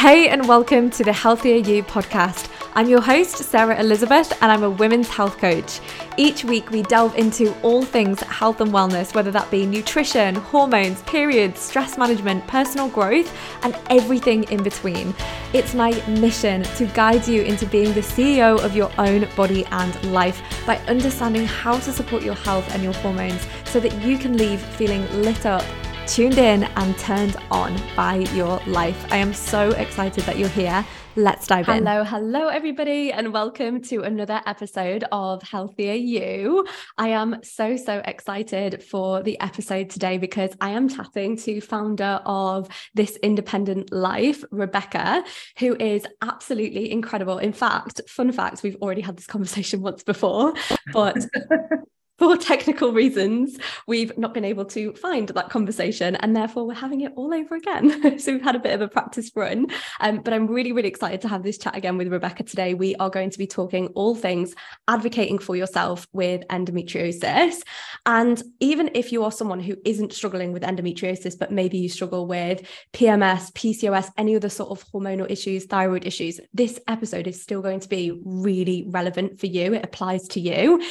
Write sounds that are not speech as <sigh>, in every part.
Hey, and welcome to the Healthier You podcast. I'm your host, Sarah Elizabeth, and I'm a women's health coach. Each week, we delve into all things health and wellness, whether that be nutrition, hormones, periods, stress management, personal growth, and everything in between. It's my mission to guide you into being the CEO of your own body and life by understanding how to support your health and your hormones so that you can leave feeling lit up tuned in and turned on by your life. I am so excited that you're here. Let's dive hello, in. Hello, hello, everybody, and welcome to another episode of Healthier You. I am so, so excited for the episode today because I am chatting to founder of This Independent Life, Rebecca, who is absolutely incredible. In fact, fun fact, we've already had this conversation <laughs> once before, but <laughs> for technical reasons, we've not been able to find that conversation, and therefore we're having it all over again. <laughs> so we've had a bit of a practice run, um, but I'm really, really excited to have this chat again with Rebecca today. We are going to be talking all things advocating for yourself with endometriosis, and even if you are someone who isn't struggling with endometriosis, but maybe you struggle with PMS, PCOS, any other sort of hormonal issues, thyroid issues, this episode is still going to be really relevant for you. It applies to you.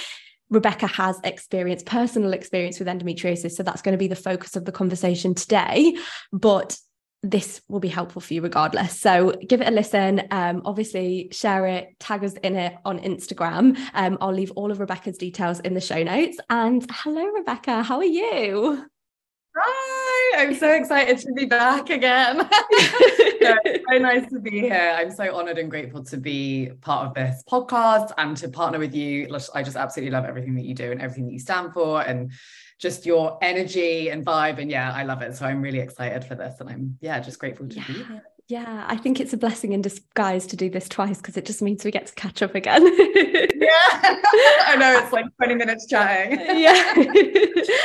Rebecca has experience, personal experience with endometriosis. So that's going to be the focus of the conversation today. But this will be helpful for you regardless. So give it a listen. Um, obviously, share it, tag us in it on Instagram. Um, I'll leave all of Rebecca's details in the show notes. And hello, Rebecca. How are you? Hi, I'm so excited to be back again. <laughs> no, so nice to be here. I'm so honored and grateful to be part of this podcast and to partner with you. I just absolutely love everything that you do and everything that you stand for and just your energy and vibe. And yeah, I love it. So I'm really excited for this. And I'm, yeah, just grateful to yeah. be here. Yeah, I think it's a blessing in disguise to do this twice because it just means we get to catch up again. yeah, <laughs> I know it's like <laughs> 20 minutes chatting. yeah.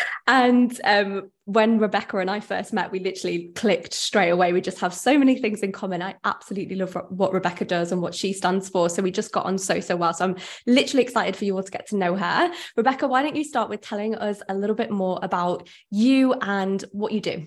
<laughs> and um, when Rebecca and I first met, we literally clicked straight away. We just have so many things in common. I absolutely love what Rebecca does and what she stands for. So we just got on so, so well. So I'm literally excited for you all to get to know her. Rebecca, why don't you start with telling us a little bit more about you and what you do?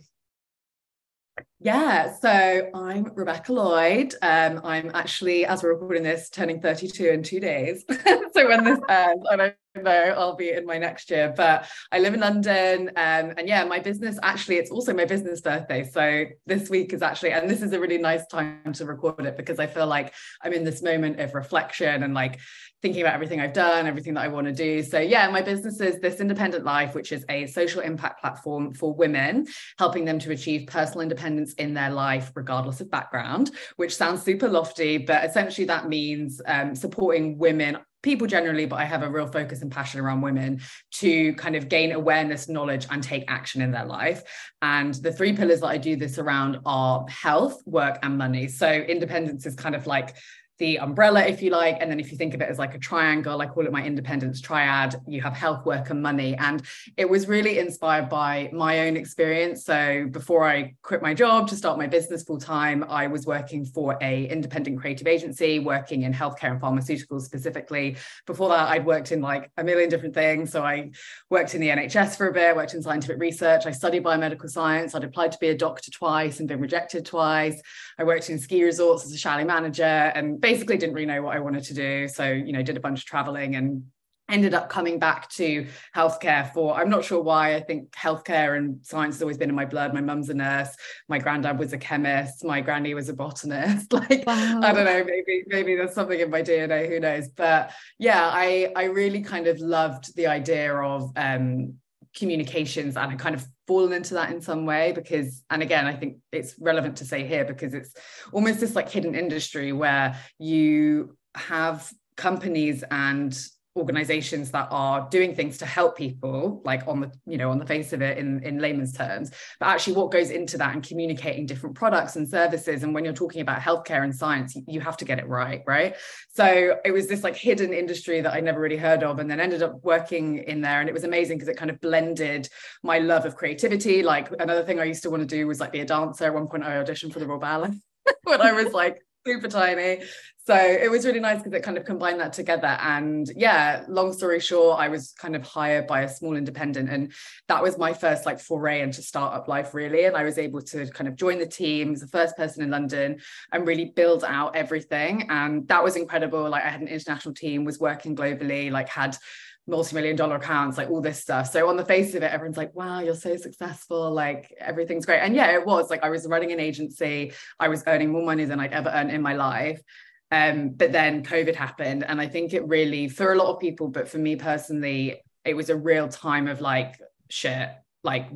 Yeah, so I'm Rebecca Lloyd. Um, I'm actually, as we're recording this, turning 32 in two days. <laughs> so when this ends, I don't know, I'll be in my next year. But I live in London, um, and yeah, my business actually, it's also my business birthday. So this week is actually, and this is a really nice time to record it because I feel like I'm in this moment of reflection and like thinking about everything I've done, everything that I want to do. So, yeah, my business is This Independent Life, which is a social impact platform for women, helping them to achieve personal independence in their life, regardless of background, which sounds super lofty, but essentially that means um, supporting women people generally, but I have a real focus and passion around women to kind of gain awareness, knowledge, and take action in their life. And the three pillars that I do this around are health, work, and money. So independence is kind of like the umbrella, if you like. And then if you think of it as like a triangle, I call it my independence triad, you have health, work, and money. And it was really inspired by my own experience. So before I quit my job to start my business full time, I was working for a independent creative agency, working in healthcare and pharmaceuticals specifically. Before that, I'd worked in like a million different things. So I worked in the NHS for a bit, worked in scientific research. I studied biomedical science. I'd applied to be a doctor twice and been rejected twice. I worked in ski resorts as a chalet manager and basically didn't really know what I wanted to do. So, you know, did a bunch of traveling and ended up coming back to healthcare for I'm not sure why I think healthcare and science has always been in my blood. My mum's a nurse. My granddad was a chemist. My granny was a botanist. <laughs> Like wow. I don't know maybe maybe there's something in my DNA who knows? But yeah I I really kind of loved the idea of um communications and I kind of fallen into that in some way because and again i think it's relevant to say here because it's almost this like hidden industry where you have companies and organizations that are doing things to help people like on the you know on the face of it in in layman's terms. But actually what goes into that and communicating different products and services and when you're talking about healthcare and science you have to get it right right? So it was this like hidden industry that I never really heard of and then ended up working in there and it was amazing because it kind of blended my love of creativity. Like another thing I used to want to do was like be a dancer at one point I auditioned for the Royal Ballet <laughs> when I was like super tiny. So it was really nice because it kind of combined that together. And yeah, long story short, I was kind of hired by a small independent. And that was my first like foray into startup life, really. And I was able to kind of join the team as the first person in London and really build out everything. And that was incredible. Like I had an international team, was working globally, like had multi-million dollar accounts like all this stuff. So on the face of it everyone's like wow you're so successful. Like everything's great. And yeah it was. Like i was running an agency. I was earning more money than i'd ever earned in my life. Um, but then COVID happened. And I think it really, for a lot of people, but for me personally, it was a real time of like, shit, like,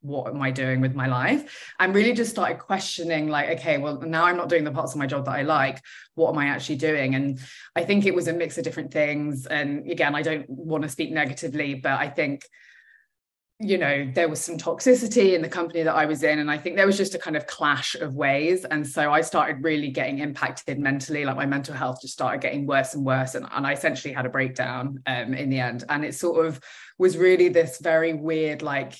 what am I doing with my life? And really just started questioning, like, okay, well, now I'm not doing the parts of my job that I like. What am I actually doing? And I think it was a mix of different things. And again, I don't want to speak negatively, but I think you know there was some toxicity in the company that I was in and I think there was just a kind of clash of ways and so I started really getting impacted mentally like my mental health just started getting worse and worse and, and I essentially had a breakdown um, in the end and it sort of was really this very weird like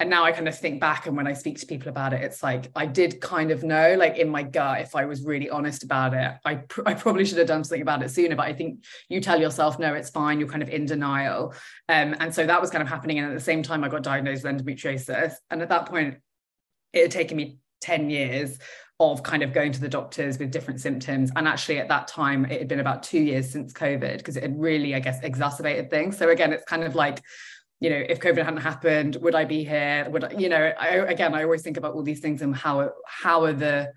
and now I kind of think back and when I speak to people about it, it's like I did kind of know, like in my gut, if I was really honest about it, I, pr- I probably should have done something about it sooner. But I think you tell yourself, no, it's fine. You're kind of in denial. Um, and so that was kind of happening. And at the same time, I got diagnosed with endometriosis. And at that point, it had taken me 10 years of kind of going to the doctors with different symptoms. And actually, at that time, it had been about two years since COVID because it had really, I guess, exacerbated things. So again, it's kind of like, you know, if COVID hadn't happened, would I be here? Would I, you know, I, again, I always think about all these things and how how are the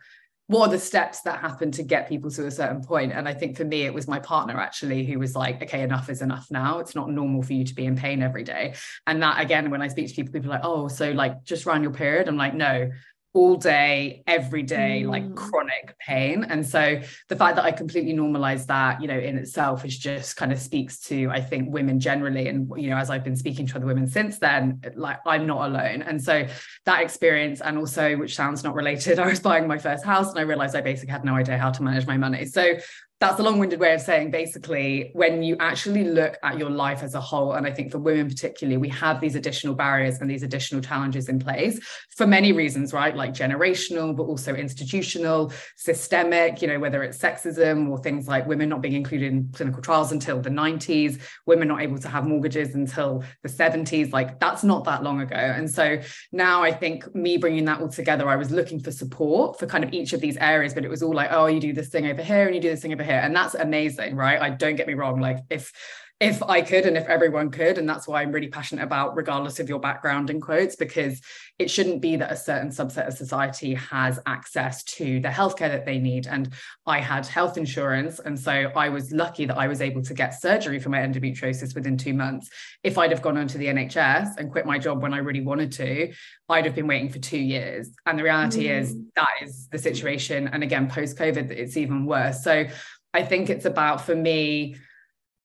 what are the steps that happen to get people to a certain point? and i think for me it was my partner actually who was like okay enough is enough now it's not normal for you to be in pain every day and that again when i speak to people people are like oh so like just run your period i'm like no all day, every day, mm. like chronic pain. And so the fact that I completely normalized that, you know, in itself is just kind of speaks to, I think, women generally. And, you know, as I've been speaking to other women since then, like I'm not alone. And so that experience, and also, which sounds not related, <laughs> I was buying my first house and I realized I basically had no idea how to manage my money. So that's a long-winded way of saying basically when you actually look at your life as a whole and i think for women particularly we have these additional barriers and these additional challenges in place for many reasons right? Like generational but also institutional systemic you know whether it's sexism or things like women not being included in clinical trials until the 90s women not able to have mortgages until the 70s like that's not that long ago. And so now i think me bringing that all together i was looking for support for kind of each of these areas but it was all like oh you do this thing over here and you do this thing over here and that's amazing right i don't get me wrong like if if I could and if everyone could. And that's why I'm really passionate about, regardless of your background in quotes, because it shouldn't be that a certain subset of society has access to the healthcare that they need. And I had health insurance. And so I was lucky that I was able to get surgery for my endometriosis within two months. If I'd have gone onto the NHS and quit my job when I really wanted to, I'd have been waiting for two years. And the reality mm. is that is the situation. And again, post COVID, it's even worse. So I think it's about, for me,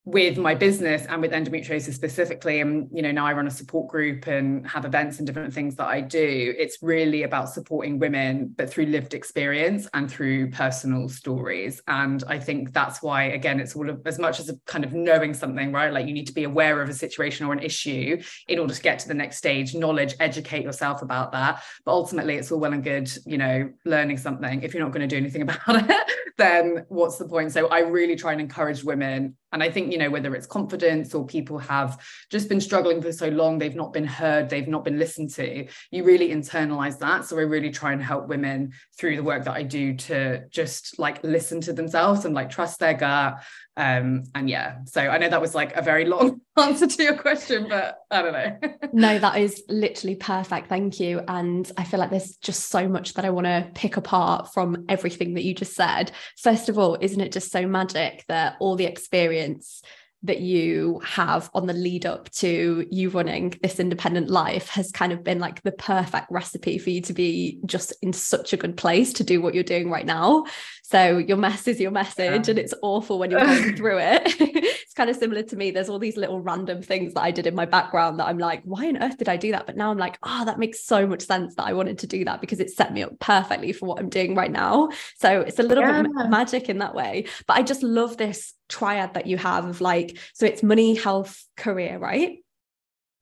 with mm. my business and with endometriosis specifically and you know now i run a support group and have events and different things that i do it's really about supporting women but through lived experience and through personal stories. And i think that's why again it's all of as much as a kind of knowing something right like you need to be aware of a situation or an issue in order to get to the next stage knowledge educate yourself about that. But ultimately it's all well and good you know learning something. If you're not going to do anything <laughs> about it then what's the point? So i really try and encourage women and I think, you know, whether it's confidence or people have just been struggling for so long, they've not been heard, they've not been listened to, you really internalize that. So I really try and help women through the work that I do to just like listen to themselves and like trust their gut. Um, and yeah, so I know that was like a very long <laughs> answer to your question, but I don't know. <laughs> no, that is literally perfect. Thank you. And I feel like there's just so much that I want to pick apart from everything that you just said. First of all, isn't it just so magic that all the experience that you have on the lead up to you running this independent life has kind of been like the perfect recipe for you to be just in such a good place to do what you're doing right now. So your mess is your message, yeah. and it's awful when you're going <laughs> through it. <laughs> it's kind of similar to me. There's all these little random things that I did in my background that I'm like, why on earth did I do that? But now I'm like, oh, that makes so much sense that I wanted to do that because it set me up perfectly for what I'm doing right now. So it's a little yeah. bit magic in that way. But I just love this triad that you have of like, so it's money, health, career, right?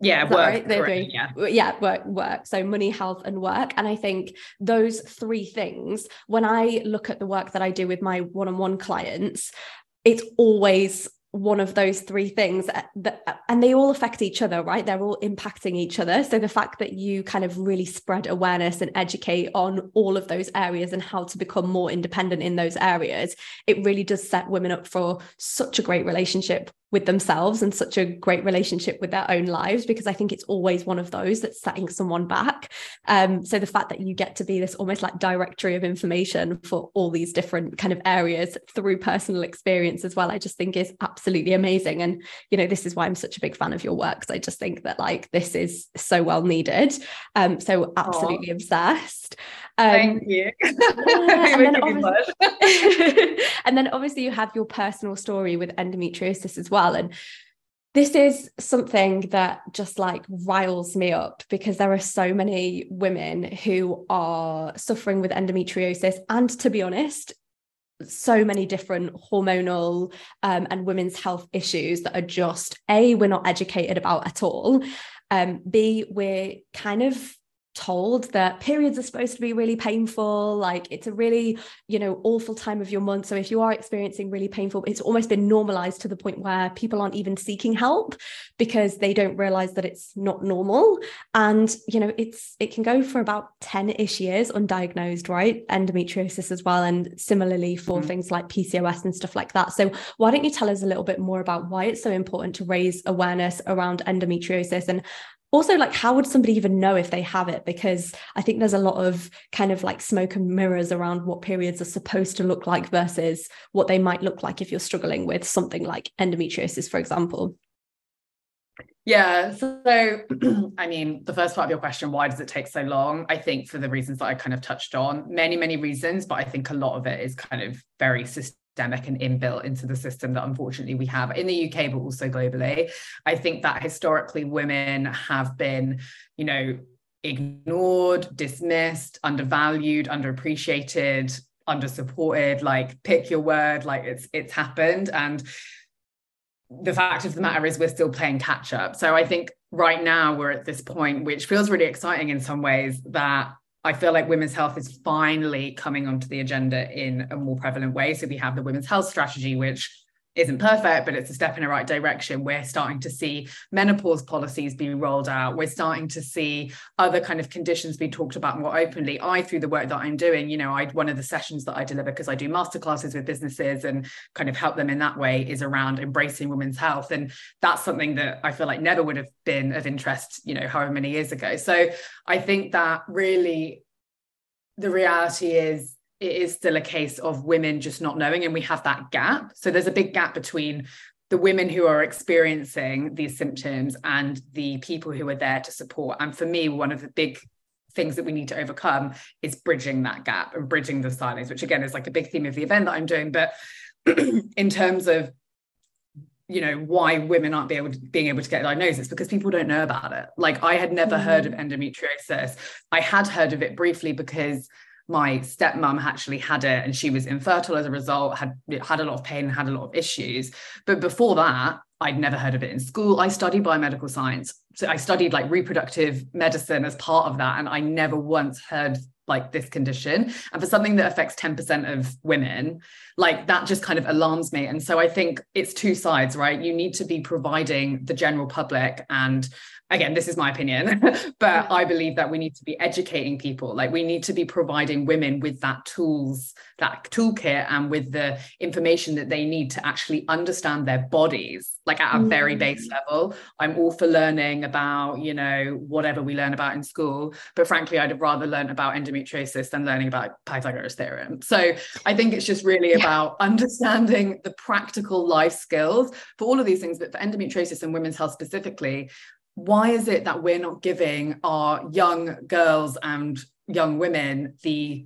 yeah work right? They're doing, yeah yeah work work so money health and work and i think those three things when i look at the work that i do with my one-on-one clients it's always one of those three things uh, that, uh, and they all affect each other right? They're all impacting each other. So the fact that you kind of really spread awareness and educate on all of those areas and how to become more independent in those areas it really does set women up for such a great relationship with themselves and such a great relationship with their own lives because I think it's always one of those that's setting someone back. Um, so the fact that you get to be this almost like directory of information for all these different kind of areas through personal experience as well, I just think is absolutely amazing. And you know, this is why I'm such a big fan of your work because I just think that like this is so well needed. Um, so absolutely Aww. obsessed. Um, Thank you. <laughs> Yeah, and, then <laughs> and then obviously you have your personal story with endometriosis as well. And this is something that just like riles me up because there are so many women who are suffering with endometriosis. And to be honest, so many different hormonal um, and women's health issues that are just a we're not educated about at all um, b we're kind of told that periods are supposed to be really painful like it's a really you know awful time of your month. So if you are experiencing really painful it's almost been normalized to the point where people aren't even seeking help because they don't realize that it's not normal. And you know it's it can go for about 10ish years undiagnosed right? Endometriosis as well and similarly for mm-hmm. things like PCOS and stuff like that. So why don't you tell us a little bit more about why it's so important to raise awareness around endometriosis and also like how would somebody even know if they have it? Because i think there's a lot of kind of like smoke and mirrors around what periods are supposed to look like versus what they might look like if you're struggling with something like endometriosis for example. Yeah so <clears throat> i mean the first part of your question why does it take so long? I think for the reasons that i kind of touched on many many reasons but i think a lot of it is kind of very systemic systemic and inbuilt into the system that unfortunately we have in the UK, but also globally. I think that historically women have been, you know, ignored, dismissed, undervalued, underappreciated, undersupported, like pick your word, like it's it's happened. And the fact of the matter is we're still playing catch up. So I think right now we're at this point, which feels really exciting in some ways, that I feel like women's health is finally coming onto the agenda in a more prevalent way. So we have the women's health strategy, which isn't perfect, but it's a step in the right direction. We're starting to see menopause policies being rolled out. We're starting to see other kind of conditions being talked about more openly. I, through the work that I'm doing, you know, I one of the sessions that I deliver because I do masterclasses with businesses and kind of help them in that way is around embracing women's health. And that's something that I feel like never would have been of interest, you know, however many years ago. So I think that really the reality is it is still a case of women just not knowing and we have that gap. So there's a big gap between the women who are experiencing these symptoms and the people who are there to support. And for me one of the big things that we need to overcome is bridging that gap and bridging the silence which again is like a big theme of the event that i'm doing. But <clears throat> in terms of you know why women aren't be able to, being able to get diagnosis because people don't know about it. Like i had never mm. heard of endometriosis. I had heard of it briefly because my stepmom actually had it and she was infertile as a result had had a lot of pain and had a lot of issues but before that I'd never heard of it in school. I studied biomedical science. So I studied like reproductive medicine as part of that. And I never once heard like this condition. And for something that affects 10% of women, like that just kind of alarms me. And so I think it's two sides, right? You need to be providing the general public and again this is my opinion <laughs> but i believe that we need to be educating people like we need to be providing women with that tools that toolkit and with the information that they need to actually understand their bodies like at a very base mm. level i'm all for learning about you know whatever we learn about in school but frankly i'd have rather learn about endometriosis than learning about pythagoras theorem so i think it's just really yeah. about understanding the practical life skills for all of these things but for endometriosis and women's health specifically why is it that we're not giving our young girls and young women the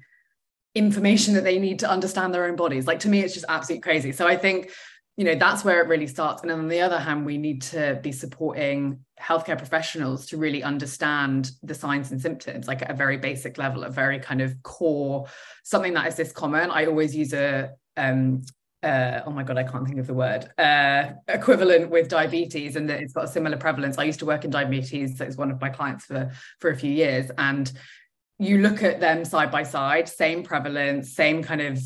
information that they need to understand their own bodies? Like to me it's just absolutely crazy. So i think you know that's where it really starts. And on the other hand we need to be supporting healthcare professionals to really understand the signs and symptoms like at a very basic level a very kind of core something that is this common. I always use a um, uh, oh my god, I can't think of the word uh, equivalent with diabetes, and that it's got a similar prevalence. I used to work in diabetes, so it's one of my clients for for a few years, and you look at them side by side, same prevalence, same kind of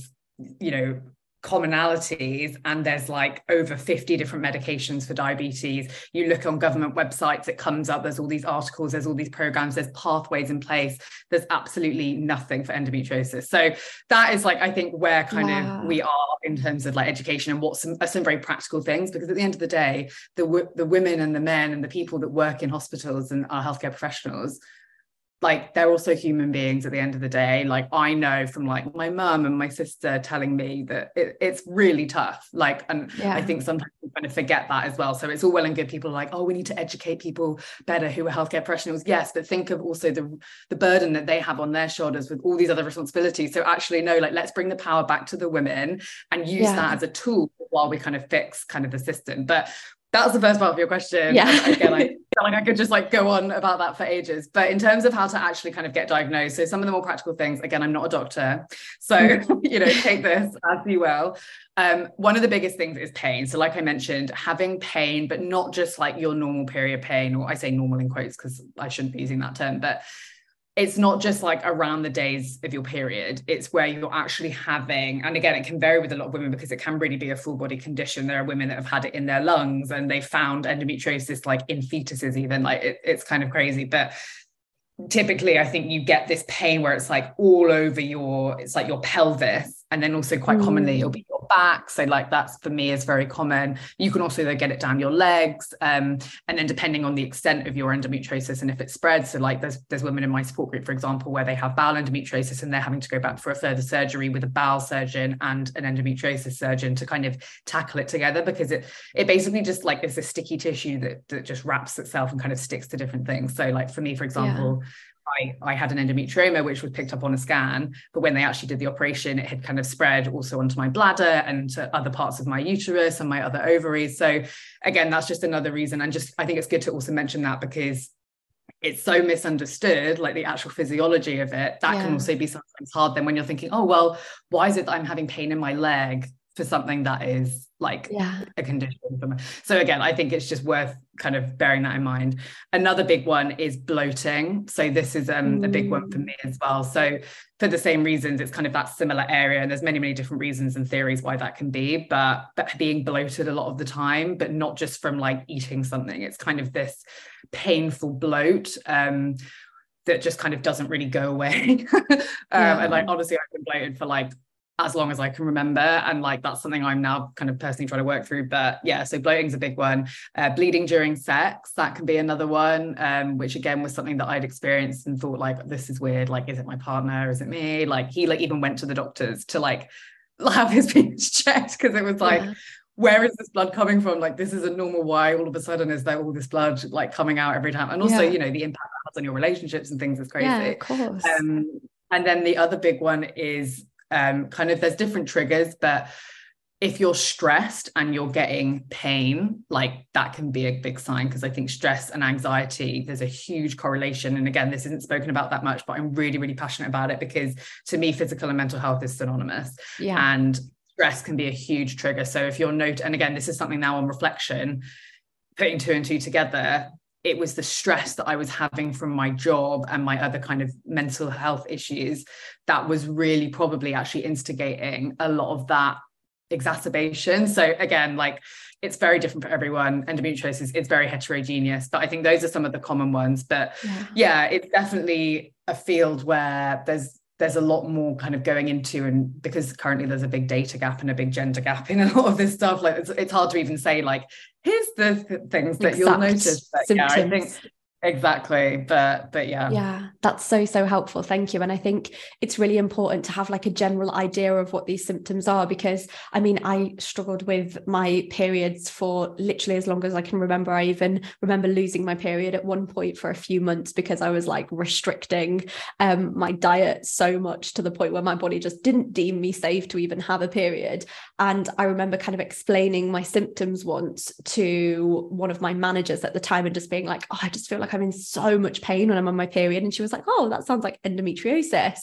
you know commonalities and there's like over 50 different medications for diabetes. You look on government websites it comes up there's all these articles there's all these programs there's pathways in place. There's absolutely nothing for endometriosis. So that is like i think where kind wow. of we are in terms of like education and what some, are some very practical things because at the end of the day the the women and the men and the people that work in hospitals and are healthcare professionals like they're also human beings at the end of the day like i know from like my mum and my sister telling me that it, it's really tough like and yeah. i think sometimes we kind of forget that as well so it's all well and good people like oh we need to educate people better who are healthcare professionals yes but think of also the the burden that they have on their shoulders with all these other responsibilities so actually no like let's bring the power back to the women and use yeah. that as a tool while we kind of fix kind of the system but that was the first part of your question. Yeah. again, I <laughs> like I could just like go on about that for ages. But in terms of how to actually kind of get diagnosed, so some of the more practical things, again, I'm not a doctor. So, <laughs> you know, take this as you will. Um, one of the biggest things is pain. So, like I mentioned, having pain, but not just like your normal period pain, or I say normal in quotes because I shouldn't be using that term, but it's not just like around the days of your period. It's where you're actually having and again it can vary with a lot of women because it can really be a full body condition. There are women that have had it in their lungs and they found endometriosis like in fetuses even. Like it, it's kind of crazy. But typically i think you get this pain where it's like all over your it's like your pelvis and then also quite mm. commonly it'll be your back. So like that's for me is very common. You can also though get it down your legs um, and then depending on the extent of your endometriosis and if it spreads so like there's there's women in my support group for example where they have bowel endometriosis and they're having to go back for a further surgery with a bowel surgeon and an endometriosis surgeon to kind of tackle it together because it it basically just like is a sticky tissue that that just wraps itself and kind of sticks to different things. So like for me for example yeah I, I had an endometrioma, which was picked up on a scan. But when they actually did the operation, it had kind of spread also onto my bladder and to other parts of my uterus and my other ovaries. So, again, that's just another reason. And just, I think it's good to also mention that because it's so misunderstood, like the actual physiology of it, that yeah. can also be sometimes hard. Then when you're thinking, oh, well, why is it that I'm having pain in my leg for something that is like yeah. a condition. So again, I think it's just worth kind of bearing that in mind. Another big one is bloating. So this is um, mm. a big one for me as well. So for the same reasons, it's kind of that similar area, and there's many many different reasons and theories why that can be. But but being bloated a lot of the time, but not just from like eating something. It's kind of this painful bloat. Um, that just kind of doesn't really go away. <laughs> um, yeah. And like honestly, I've been bloated for like as long as I can remember. And like that's something I'm now kind of personally trying to work through. But yeah, so bloating's a big one. Uh, bleeding during sex, that can be another one, um, which again was something that I'd experienced and thought like, this is weird. Like, is it my partner? Is it me? Like he like even went to the doctors to like <laughs> have his penis <laughs> checked because it was like, yeah. where is this blood coming from? Like, this isn't normal. Why all of a sudden is there all this blood like coming out every time? And also, yeah. you know, the impact that has on your relationships and things is crazy. Yeah, of course. Um, and then the other big one is um, kind of there's different triggers, but if you're stressed and you're getting pain, like that can be a big sign because I think stress and anxiety, there's a huge correlation. And again, this isn't spoken about that much, but I'm really, really passionate about it because to me, physical and mental health is synonymous. Yeah. And stress can be a huge trigger. So if you're note, and again, this is something now on reflection, putting two and two together, it was the stress that I was having from my job and my other kind of mental health issues that was really probably actually instigating a lot of that exacerbation. So again, like it's very different for everyone. Endometriosis is very heterogeneous, but I think those are some of the common ones. But yeah, yeah it's definitely a field where there's there's a lot more kind of going into and because currently there's a big data gap and a big gender gap in a lot of this stuff like it's, it's hard to even say like here's the things that exact you'll notice. But, yeah i think exactly but but yeah. Yeah that's so so helpful thank you and i think it's really important to have like a general idea of what these symptoms are because i mean i struggled with my periods for literally as long as i can remember. I even remember losing my period at one point for a few months because i was like restricting um, my diet so much to the point where my body just didn't deem me safe to even have a period and i remember kind of explaining my symptoms once to one of my managers at the time and just being like oh i just feel like like I'm in so much pain when I'm on my period. And she was like, oh, that sounds like endometriosis.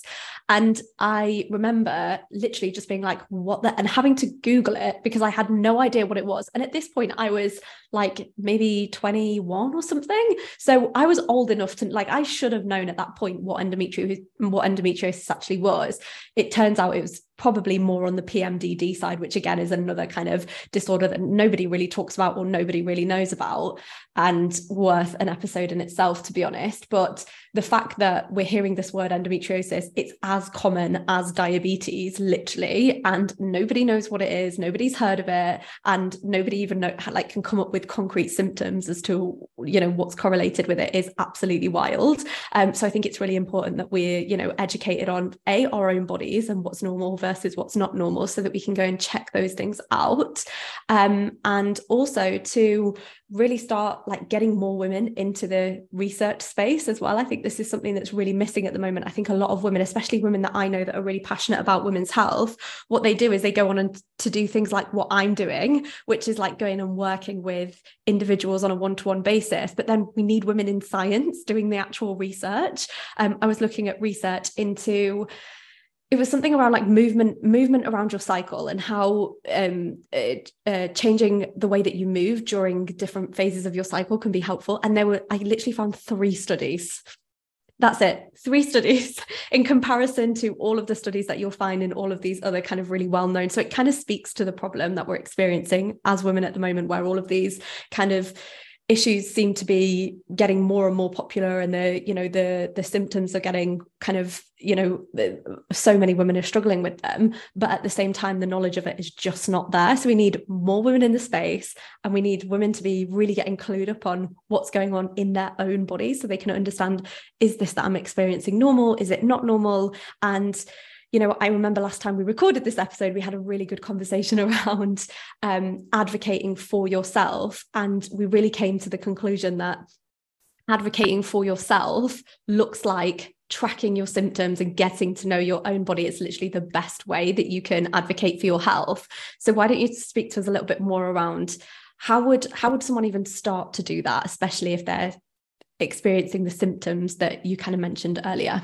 And I remember literally just being like, what the, and having to Google it because I had no idea what it was. And at this point, I was like maybe 21 or something. So I was old enough to like, I should have known at that point what endometriosis, what endometriosis actually was. It turns out it was probably more on the PMDD side, which again is another kind of disorder that nobody really talks about or nobody really knows about and worth an episode in itself, to be honest. But the fact that we're hearing this word endometriosis, it's as common as diabetes, literally, and nobody knows what it is, nobody's heard of it, and nobody even know like can come up with concrete symptoms as to you know what's correlated with it is absolutely wild. Um, so I think it's really important that we're you know educated on a our own bodies and what's normal versus what's not normal, so that we can go and check those things out, um, and also to really start like getting more women into the research space as well. I think this is something that's really missing at the moment. I think a lot of women, especially women that I know that are really passionate about women's health, what they do is they go on and to do things like what I'm doing, which is like going and working with individuals on a one-to-one basis. But then we need women in science doing the actual research. Um, I was looking at research into it was something around like movement movement around your cycle and how um, it, uh, changing the way that you move during different phases of your cycle can be helpful. And there were i literally found three studies. That's it. Three <laughs> studies in comparison to all of the studies that you'll find in all of these other kind of really well known so it kind of speaks to the problem that we're experiencing as women at the moment where all of these kind of issues seem to be getting more and more popular and the you know the the symptoms are getting kind of you know so many women are struggling with them but at the same time the knowledge of it is just not there. So we need more women in the space and we need women to be really getting clued up on what's going on in their own bodies so they can understand is this that I'm experiencing normal? Is it not normal? And you know, I remember last time we recorded this episode, we had a really good conversation <laughs> around um, advocating for yourself. And we really came to the conclusion that advocating for yourself looks like tracking your symptoms and getting to know your own body. Is literally the best way that you can advocate for your health. So why don't you speak to us a little bit more around how would how would someone even start to do that especially if they're experiencing the symptoms that you kind of mentioned earlier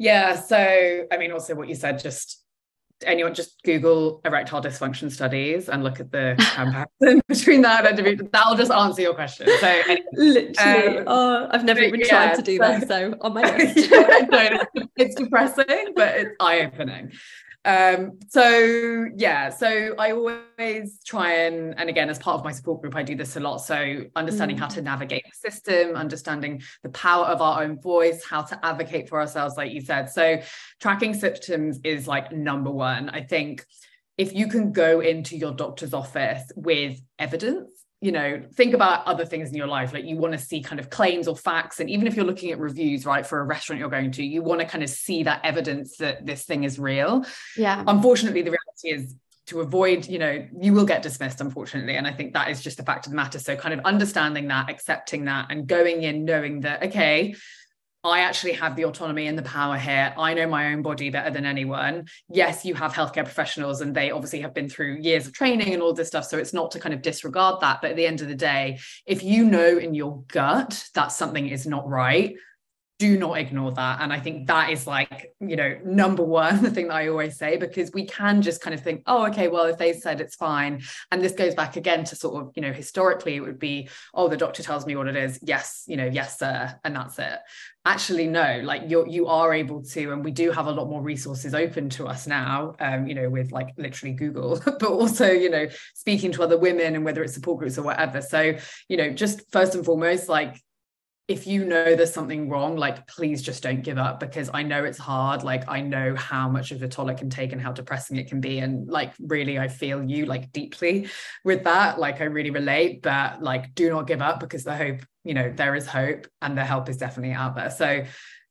yeah. So, I mean, also what you said, just anyone just Google erectile dysfunction studies and look at the <laughs> comparison <laughs> between that and that'll just answer your question. So, anyway, literally, um, oh, I've never even yeah, tried to do so, that. So, on my <laughs> list. yeah, no, it's depressing, but it's eye opening. Um, so yeah, so I always try and, and again, as part of my support group, I do this a lot. So understanding mm. how to navigate the system, understanding the power of our own voice, how to advocate for ourselves, like you said. So tracking symptoms is like number one. I think if you can go into your doctor's office with evidence you know think about other things in your life like you want to see kind of claims or facts and even if you're looking at reviews right for a restaurant you're going to you want to kind of see that evidence that this thing is real. Yeah. Unfortunately the reality is to avoid you know you will get dismissed unfortunately and i think that is just the fact of the matter. So kind of understanding that accepting that and going in knowing that okay I actually have the autonomy and the power here. I know my own body better than anyone. Yes, you have healthcare professionals and they obviously have been through years of training and all this stuff. So it's not to kind of disregard that. But at the end of the day, if you know in your gut that something is not right, do not ignore that. And I think that is like, you know, number one, <laughs> the thing that I always say, because we can just kind of think, oh, okay, well, if they said it's fine. And this goes back again to sort of, you know, historically, it would be, oh, the doctor tells me what it is. Yes, you know, yes, sir. And that's it. Actually, no, like you're, you are able to, and we do have a lot more resources open to us now, um, you know, with like literally Google, <laughs> but also, you know, speaking to other women and whether it's support groups or whatever. So, you know, just first and foremost, like if you know there's something wrong, like please just don't give up because I know it's hard. Like I know how much of a toll it can take and how depressing it can be. And like really, I feel you like deeply with that. Like I really relate, but like do not give up because the hope, you know, there is hope and the help is definitely out there. So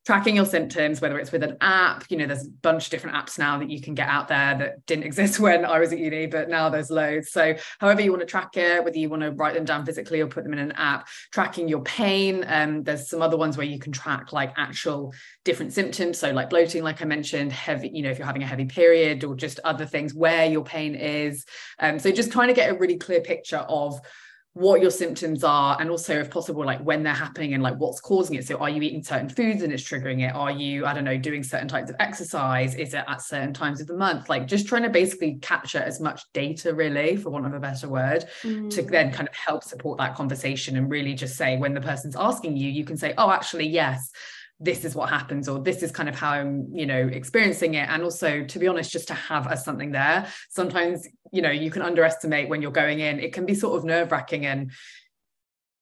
tracking your symptoms, whether it's with an app, you know, there's a bunch of different apps now that you can get out there that didn't <laughs> exist when I was at uni, but now there's loads. So, however you want to track it, whether you want to write them down physically or put them in an app, tracking your pain. Um, there's some other ones where you can track like actual different symptoms. So, like bloating, like I mentioned, heavy, you know, if you're having a heavy period or just other things where your pain is. Um, so, just trying to get a really clear picture of what your symptoms are and also if possible like when they're happening and like what's causing it. So are you eating certain foods and it's triggering it? Are you i don't know doing certain types of exercise? Is it at certain times of the month? Like just trying to basically capture as much data really for want of a better word mm. to then kind of help support that conversation and really just say when the person's asking you you can say oh actually yes this is what happens or this is kind of how i'm you know experiencing it and also to be honest just to have as something there sometimes you know you can underestimate when you're going in it can be sort of nerve wracking and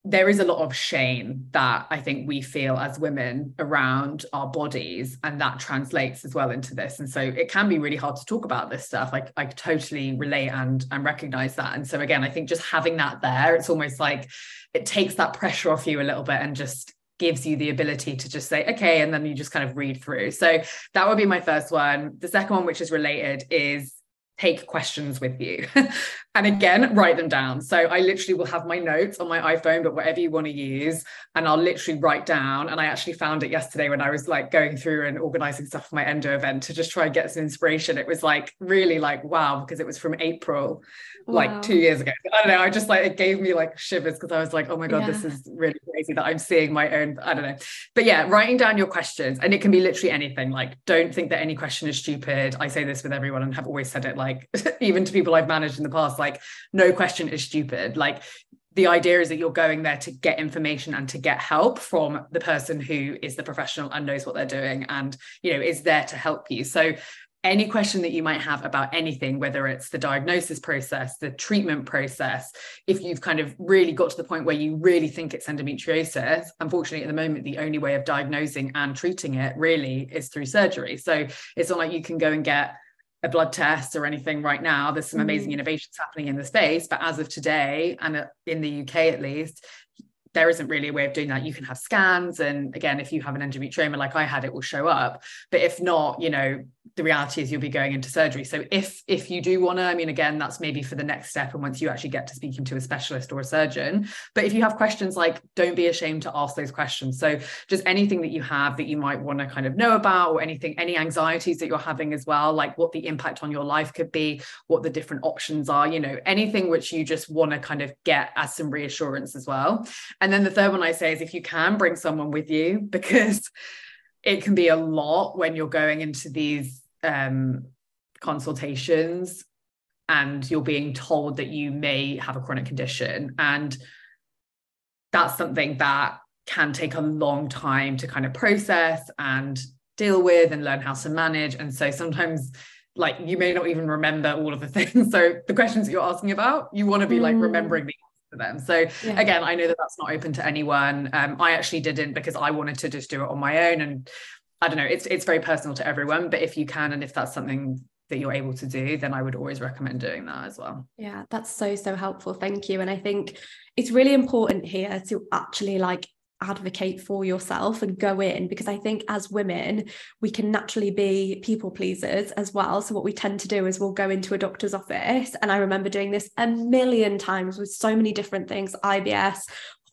there is a lot of shame that I think we feel as women around our bodies, and that translates as well into this. And so it can be really hard to talk about this stuff. Like I totally relate and and recognize that. And so again, I think just having that there, it's almost like it takes that pressure off you a little bit and just gives you the ability to just say okay and then you just kind of read through. So that would be my first one. The second one which is related is take questions with you. <laughs> and again, write them down. So I literally will have my notes on my iPhone, but whatever you want to use, and I'll literally write down. And I actually found it yesterday when I was like going through and organizing stuff for my endo event to just try and get some inspiration. It was like really like wow, because it was from April, wow. like two years ago. I don't know. I just like it gave me like shivers because I was like, oh my God, yeah. this is really crazy that I'm seeing my own. I don't know. But yeah, writing down your questions, and it can be literally anything. Like, don't think that any question is stupid. I say this with everyone and have always said it like like <laughs> even to people I've managed in the past, like no question is stupid. Like the idea is that you're going there to get information and to get help from the person who is the professional and knows what they're doing and you know is there to help you so any question that you might have about anything, whether it's the diagnosis process, the treatment process, if you've kind of really got to the point where you really think it's endometriosis, unfortunately, at the moment, the only way of diagnosing and treating it really is through surgery. So it's not like you can go and get a blood test or anything right now. There's some amazing mm. innovations happening in the space, but as of today, and in the UK at least, there isn't really a way of doing that. You can have scans, and again, if you have an endometrioma like I had, it will show up. But if not, you know, the reality is you'll be going into surgery. So if if you do want to i mean again that's maybe for the next step and once you actually get to speaking to a specialist or a surgeon. But if you have questions like don't be ashamed to ask those questions. So just anything that you have that you might want to kind of know about or anything any anxieties that you're having as well like what the impact on your life could be what the different options are you know anything which you just want to kind of get as some reassurance as well. And then the third one i say is if you can bring someone with you <laughs> because it can be a lot when you're going into these um, consultations and you're being told that you may have a chronic condition. And that's something that can take a long time to kind of process and deal with and learn how to manage. And so sometimes like you may not even remember all of the <laughs> things. So the questions that you're asking about, you want to be like mm. remembering the for them. So yeah. again, I know that that's not open to anyone. Um, I actually didn't because I wanted to just do it on my own. And I don't know, it's it's very personal to everyone. But if you can, and if that's something that you're able to do, then I would always recommend doing that as well. Yeah, that's so, so helpful. Thank you. And I think it's really important here to actually like advocate for yourself and go in because I think as women, we can naturally be people pleasers as well. So, what we tend to do is we'll go into a doctor's office. And I remember doing this a million times with so many different things IBS,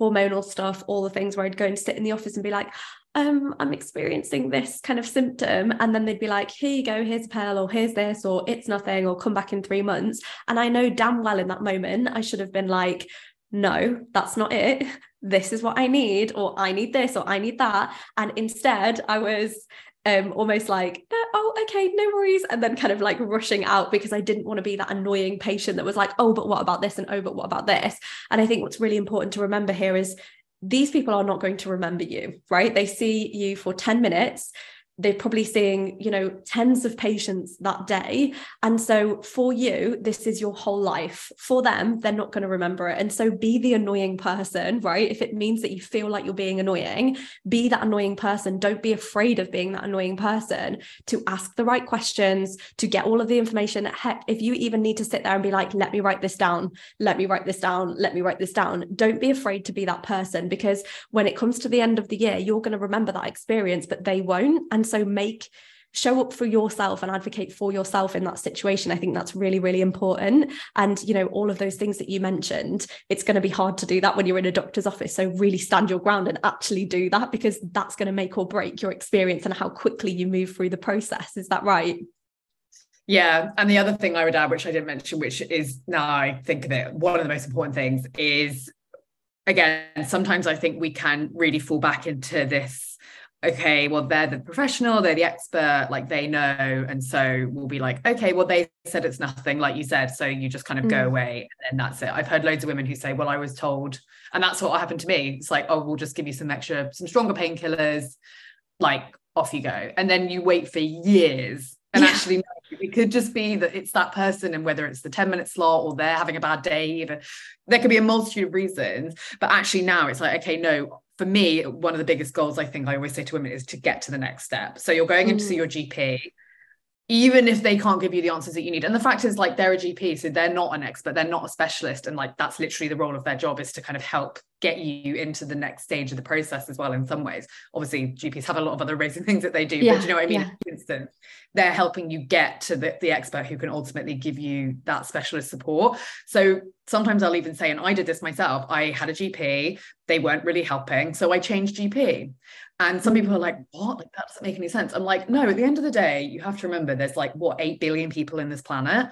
hormonal stuff, all the things where I'd go and sit in the office and be like, um, I'm experiencing this kind of symptom. And then they'd be like, here you go, here's a pill, or here's this, or it's nothing, or come back in three months. And I know damn well in that moment, I should have been like, no, that's not it. This is what I need, or I need this, or I need that. And instead, I was um almost like uh, oh okay no worries and then kind of like rushing out because I didn't want to be that annoying patient that was like oh but what about this? and oh but what about this? And I think what's really important to remember here is these people are not going to remember you right? They see you for 10 minutes they're probably seeing you know tens of patients that day. And so for you this is your whole life. For them they're not going to remember it. And so be the annoying person right? If it means that you feel like you're being annoying be that annoying person. Don't be afraid of being that annoying person to ask the right questions to get all of the information. Heck if you even need to sit there and be like let me write this down. Let me write this down. Let me write this down. Don't be afraid to be that person because when it comes to the end of the year you're going to remember that experience but they won't. And so make show up for yourself and advocate for yourself in that situation. I think that's really really important. And you know all of those things that you mentioned it's going to be hard to do that when you're in a doctor's office. So really stand your ground and actually do that because that's going to make or break your experience and how quickly you move through the process. Is that right? Yeah. And the other thing I would add, which I didn't mention, which is now I think of it, one of the most important things is again, sometimes I think we can really fall back into this okay, well, they're the professional, they're the expert, like they know. And so we'll be like, okay, well, they said it's nothing, like you said. So you just kind of mm. go away and that's it. I've heard loads of women who say, well, I was told, and that's what happened to me. It's like, oh, we'll just give you some extra, some stronger painkillers, like off you go. And then you wait for years and yeah. actually it could just be that it's that person and whether it's the 10 minute slot or they're having a bad day either there could be a multitude of reasons but actually now it's like okay no for me one of the biggest goals i think i always say to women is to get to the next step so you're going mm. in to see your gp even if they can't give you the answers that you need. And the fact is, like, they're a GP, so they're not an expert, they're not a specialist. And like, that's literally the role of their job is to kind of help get you into the next stage of the process as well, in some ways. Obviously, GPs have a lot of other amazing <laughs> things that they do, yeah, but you know what I mean? Yeah. Instant, they're helping you get to the, the expert who can ultimately give you that specialist support. So sometimes I'll even say, and I did this myself, I had a GP, they weren't really helping. So I changed GP. And some people are like, what? Like, that doesn't make any sense. I'm like, no, at the end of the day, you have to remember there's like, what, 8 billion people in this planet.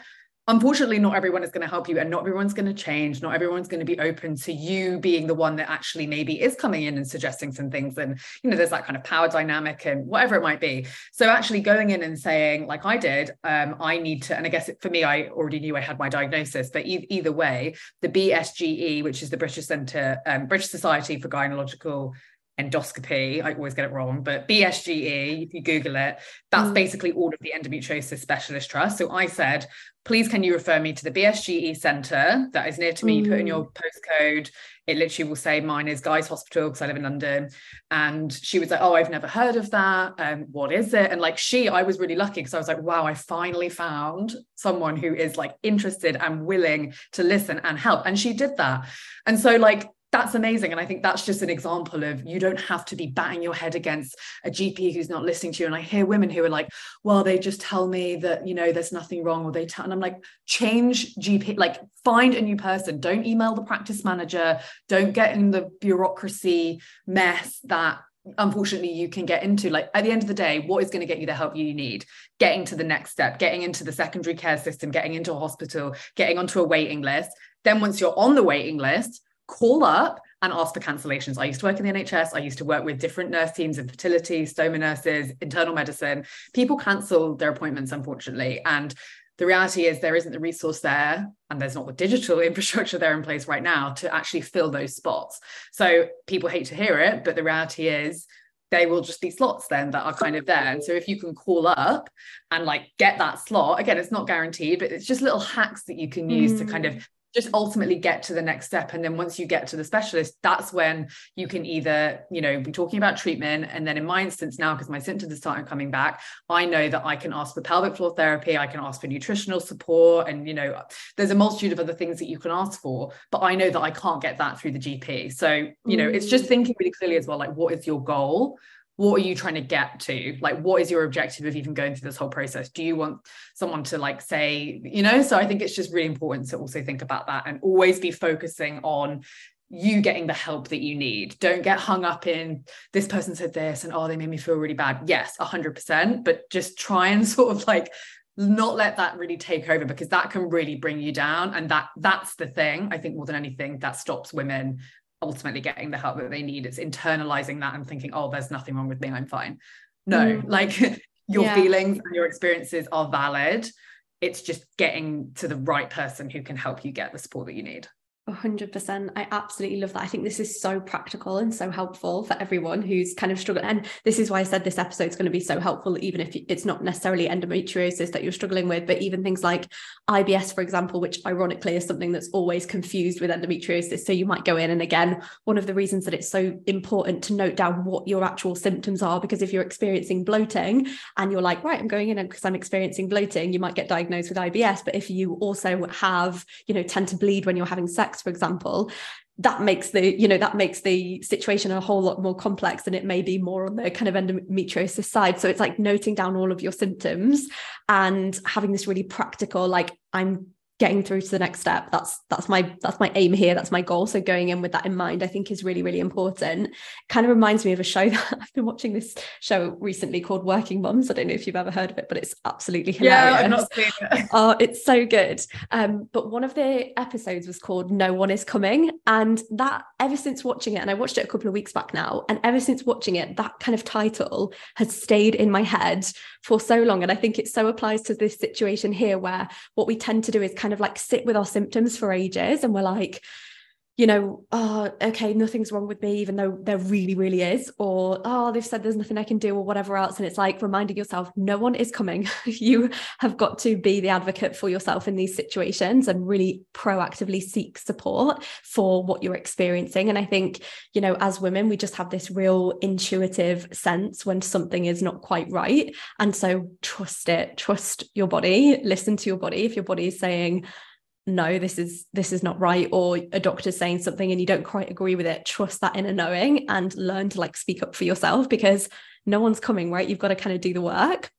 Unfortunately, not everyone is going to help you and not everyone's going to change. Not everyone's going to be open to you being the one that actually maybe is coming in and suggesting some things. And, you know, there's that kind of power dynamic and whatever it might be. So actually going in and saying, like I did, um, I need to, and I guess for me, I already knew I had my diagnosis, but e- either way, the BSGE, which is the British Centre, um, British Society for Gynecological endoscopy. I always get it wrong, but BSGE, if you Google it, that's mm. basically all of the endometriosis specialist trust. So I said, please can you refer me to the BSGE centre that is near to me? Mm. Put in your mm. postcode. It literally will say mine is Guy's Hospital because I live in London. And she was like, oh, I've never heard of that. Um, what is it? And like she, I was really lucky because I was like, wow, I finally found someone who is like interested and willing to listen and help. And she did that. And so like that's amazing. And I think that's just an example of you don't have to be batting your head against a GP who's not listening to you. And I hear women who are like, well, they just tell me that, you know, there's nothing wrong, or they tell, and I'm like, change GP, like find a new person. Don't email the practice manager. Don't get in the bureaucracy mess that unfortunately you can get into like at the end of the day what is going to get you the help you need getting to the next step getting into the secondary care system getting into a hospital getting onto a waiting list then once you're on the waiting list call up and ask for cancellations. I used to work in the NHS. I used to work with different nurse teams in fertility, stoma nurses, internal medicine. People cancel their appointments, unfortunately. And the reality is there isn't the resource there and there's not the digital <laughs> infrastructure there in place right now to actually fill those spots. So people hate to hear it, but the reality is they will just be slots then that are kind of there. And so if you can call up and like get that slot, again, it's not guaranteed, but it's just little hacks that you can use mm. to kind of mm just ultimately get to the next step. And then once you get to the specialist that's when you can either you know be talking about treatment and then in my instance now because my symptoms are starting coming back i know that i can ask for pelvic floor therapy i can ask for nutritional support and you know there's a multitude of other things that you can ask for but i know that i can't get that through the gp so you know it's just mm. thinking really clearly as well like what is your goal what are you trying to get to? Like what is your objective of even going through this whole process? Do you want someone to like say you know? So i think it's just really important to also think about that and always be focusing on you getting the help that you need. Don't get hung up in this person said this and oh they made me feel really bad. Yes 100% but just try and <laughs> sort of like not let that really take over because that can really bring you down and that that's the thing i think more than anything that stops women ultimately getting the help that they need. It's internalizing that and thinking, oh, there's nothing wrong with me, I'm fine. No, mm. like <laughs> your yeah. feelings and your experiences are valid. It's just getting to the right person who can help you get the support that you need. 100% i absolutely love that. I think this is so practical and so helpful for everyone who's kind of struggling. And this is why i said this episode is going to be so helpful even if it's not necessarily endometriosis that you're struggling with but even things like ibs for example which ironically is something that's always confused with endometriosis. So you might go in and again one of the reasons that it's so important to note down what your actual symptoms are because if you're experiencing bloating and you're like right i'm going in because i'm experiencing bloating you might get diagnosed with ibs but if you also have you know tend to bleed when you're having sex for example, that makes the you know that makes the situation a whole lot more complex and it may be more on the kind of endometriosis side. So it's like noting down all of your symptoms and having this really practical like i'm getting through to the next step. That's that's my that's my aim here. That's my goal. So going in with that in mind i think is really really important. Kind of reminds me of a show <laughs> that i've been watching this show recently called working moms. I don't know if you've ever heard of it but it's absolutely hilarious yeah i've not seen it. <laughs> Oh it's so good. Um but one of the episodes was called no one is coming. And that ever since watching it and i watched it a couple of weeks back now and ever since watching it that kind of title has stayed in my head for so long. And i think it so applies to this situation here where what we tend to do is kind of like sit with our symptoms for ages and we're like you know, oh, okay, nothing's wrong with me, even though there really, really is, or oh, they've said there's nothing I can do, or whatever else. And it's like reminding yourself, no one is coming. <laughs> you have got to be the advocate for yourself in these situations and really proactively seek support for what you're experiencing. And I think, you know, as women, we just have this real intuitive sense when something is not quite right. And so trust it, trust your body, listen to your body. If your body is saying, no this is this is not right or a doctor's saying something and you don't quite agree with it trust that inner knowing and learn to like speak up for yourself because no one's coming right you've got to kind of do the work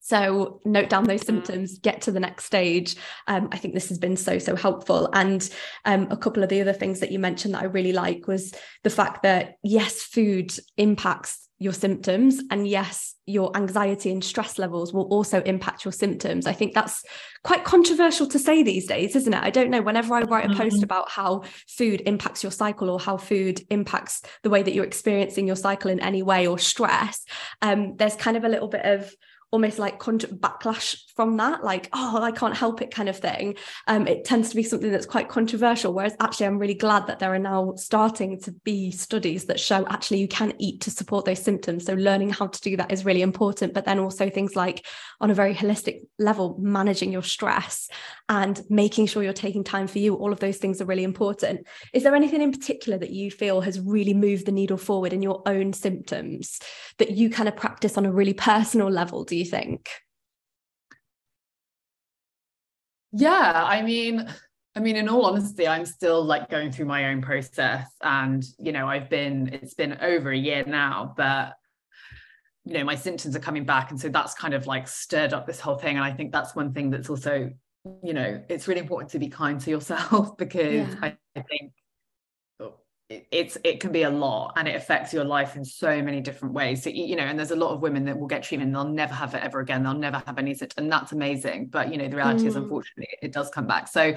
so note down those mm-hmm. symptoms, get to the next stage. Um, I think this has been so, so helpful. And um, a couple of the other things that you mentioned that I really like was the fact that yes, food impacts your symptoms and yes your anxiety and stress levels will also impact your symptoms i think that's quite controversial to say these days isn't it i don't know whenever i write a post mm-hmm. about how food impacts your cycle or how food impacts the way that you're experiencing your cycle in any way or stress um, there's kind of a little bit of almost like backlash from that, like, oh, I can't help it kind of thing. Um, it tends to be something that's quite controversial. Whereas actually, I'm really glad that there are now starting to be studies that show actually you can eat to support those symptoms. So learning how to do that is really important. But then also things like on a very holistic level, managing your stress and making sure you're taking time for you, all of those things are really important. Is there anything in particular that you feel has really moved the needle forward in your own symptoms that you kind of practice on a really personal level? Do you think? Yeah, I mean, I mean, in all honesty, I'm still like going through my own process. And, you know, I've been, it's been over a year now, but, you know, my symptoms are coming back. And so that's kind of like stirred up this whole thing. And I think that's one thing that's also, you know, it's really important to be kind to yourself <laughs> because yeah. I, I think it's it can be a lot and it affects your life in so many different ways. So you know and there's a lot of women that will get treatment and they'll never have it ever again. They'll never have any and that's amazing. But you know the reality mm. is unfortunately it does come back. So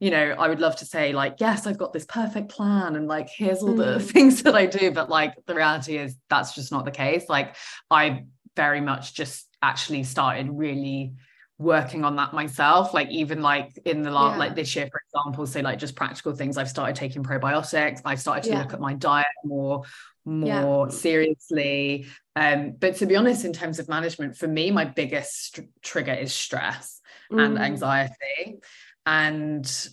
you know i would love to say like yes i've got this perfect plan and like here's all mm. the <laughs> things that i do. But like the reality is that's just not the case. Like i very much just actually started really working on that myself like even like in the last yeah. like this year for example so like just practical things i've started taking probiotics I've started to yeah. look at my diet more more yeah. seriously um but to be honest in terms of management for me my biggest st- trigger is stress mm. and anxiety and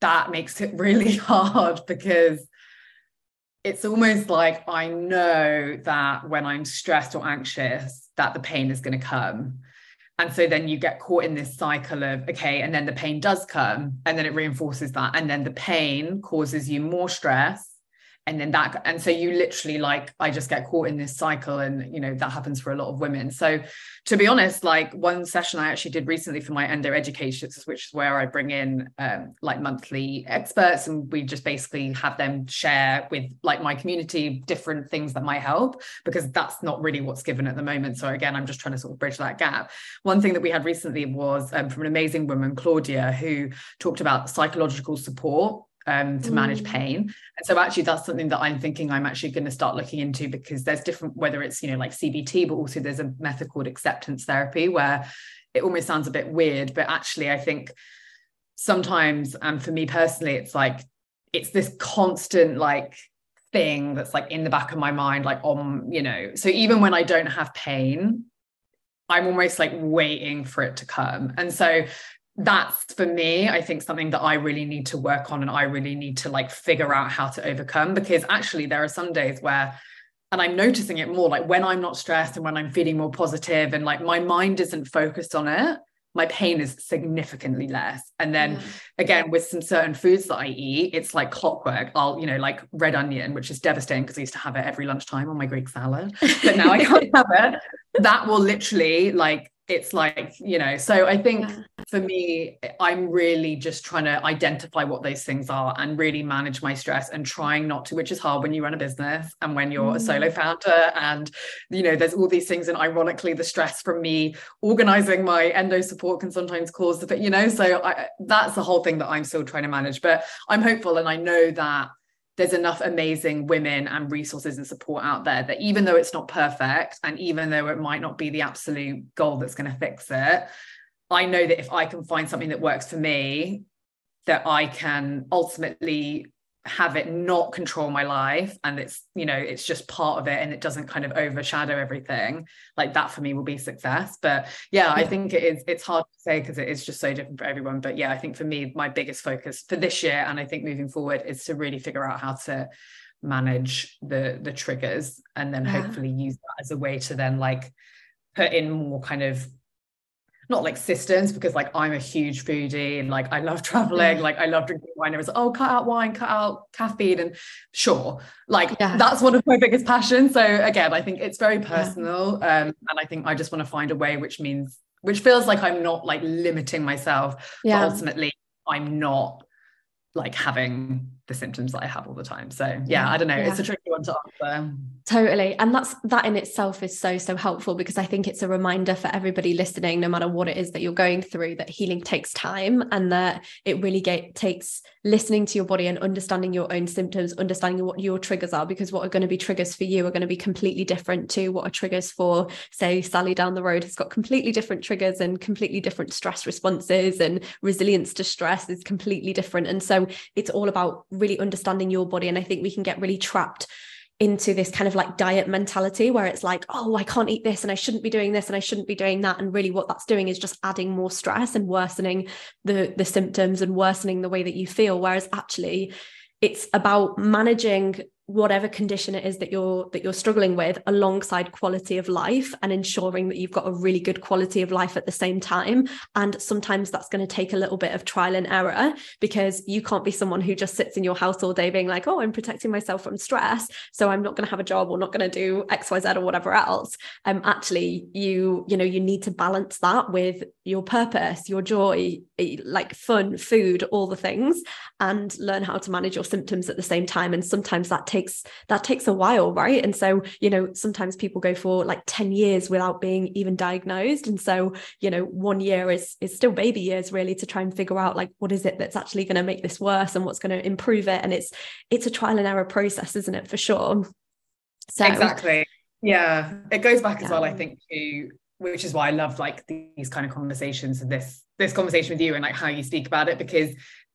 that makes it <laughs> really hard because it's almost like I know that when I'm stressed or anxious, that the pain is going to come. And so then you get caught in this cycle of, okay, and then the pain does come, and then it reinforces that. And then the pain causes you more stress and then that and so you literally like i just get caught in this cycle and you know that happens for a lot of women. So to be honest like one session i actually did recently for my endo education which is where i bring in um, like monthly experts and we just basically have them share with like my community different things that might help because that's not really what's given at the moment. So again i'm just trying to sort of bridge that gap. One thing that we had recently was um, from an amazing woman claudia who talked about psychological support um, to manage mm. pain. And so actually that's something that I'm thinking I'm actually going to start looking into because there's different, whether it's, you know, like CBT, but also there's a method called acceptance therapy where it almost sounds a bit weird, but actually I think sometimes, and for me personally, it's like, it's this constant like thing that's like in the back of my mind, like on, you know, so even when I don't have pain, I'm almost like waiting for it to come. And so that's for me i think something that i really need to work on and i really need to like figure out how to overcome because actually there are some days where and i'm noticing it more like when i'm not stressed and when i'm feeling more positive and like my mind isn't focused on it my pain is significantly less. And then yeah. again with some certain foods that i eat it's like clockwork. I'll you know like red onion which is devastating because i used to have it every lunchtime on my greek salad but now i <laughs> can't have it. That will literally like it's like you know so i think yeah. for me i'm really just trying to identify what those things are and really manage my stress and trying not to which is hard when you run a business and when you're mm. a solo mm. founder and you know there's all these things and ironically the stress from me organizing my endo support can sometimes cause the you know so I, that's the whole thing that i'm still trying to manage but i'm hopeful and i know that there's enough amazing women and resources and support out there that even though it's not perfect and even though it might not be the absolute goal that's going to fix it i know that if i can find something that works for me that i can ultimately have it not control my life and it's you know it's just part of it and it doesn't kind of overshadow everything like that for me will be success. But yeah, i think it is it's hard to say because it is just so different for everyone. But yeah i think for me my biggest focus for this year and i think moving forward is to really figure out how to manage the the triggers and then yeah. hopefully use that as a way to then like put in more kind of not like systems because like I'm a huge foodie and like I love <laughs> traveling, like I love drinking wine. It was oh, cut out wine, cut out caffeine, and sure, like yeah. that's one of my biggest passions. So again, I think it's very personal, yeah. um, and I think I just want to find a way which means which feels like I'm not like limiting myself, yeah. but ultimately I'm not like having the symptoms that I have all the time. So yeah, I don't know. It's a tricky one to answer. Totally. And that's that in itself is so, so helpful because I think it's a reminder for everybody listening, no matter what it is that you're going through, that healing takes time and that it really get, takes listening to your body and understanding your own symptoms, understanding what your triggers are, because what are going to be triggers for you are going to be completely different to what are triggers for, say, Sally down the road has got completely different triggers and completely different stress responses and resilience to stress is completely different. And so it's all about really understanding your body. And I think we can get really trapped into this kind of like diet mentality where it's like, oh, I can't eat this and I shouldn't be doing this and I shouldn't be doing that. And really what that's doing is just adding more stress and worsening the the symptoms and worsening the way that you feel. Whereas actually it's about managing whatever condition it is that you're that you're struggling with alongside quality of life and ensuring that you've got a really good quality of life at the same time. And sometimes that's going to take a little bit of trial and error because you can't be someone who just sits in your house all day being like oh I'm protecting myself from stress so I'm not going to have a job or not going to do xyz or whatever else. Um actually you you know you need to balance that with your purpose your joy eh, like fun food all the things and learn how to manage your symptoms at the same time. And sometimes that takes that takes a while right? And so you know sometimes people go for like 10 years without being even diagnosed. And so you know one year is is still baby years really to try and figure out like what is it that's actually going to make this worse and what's going to improve it. And it's it's a trial and error process isn't it for sure? So exactly. Yeah. It goes back as well i think to which is why i love like these kind of conversations and this this conversation with you and like how you speak about it because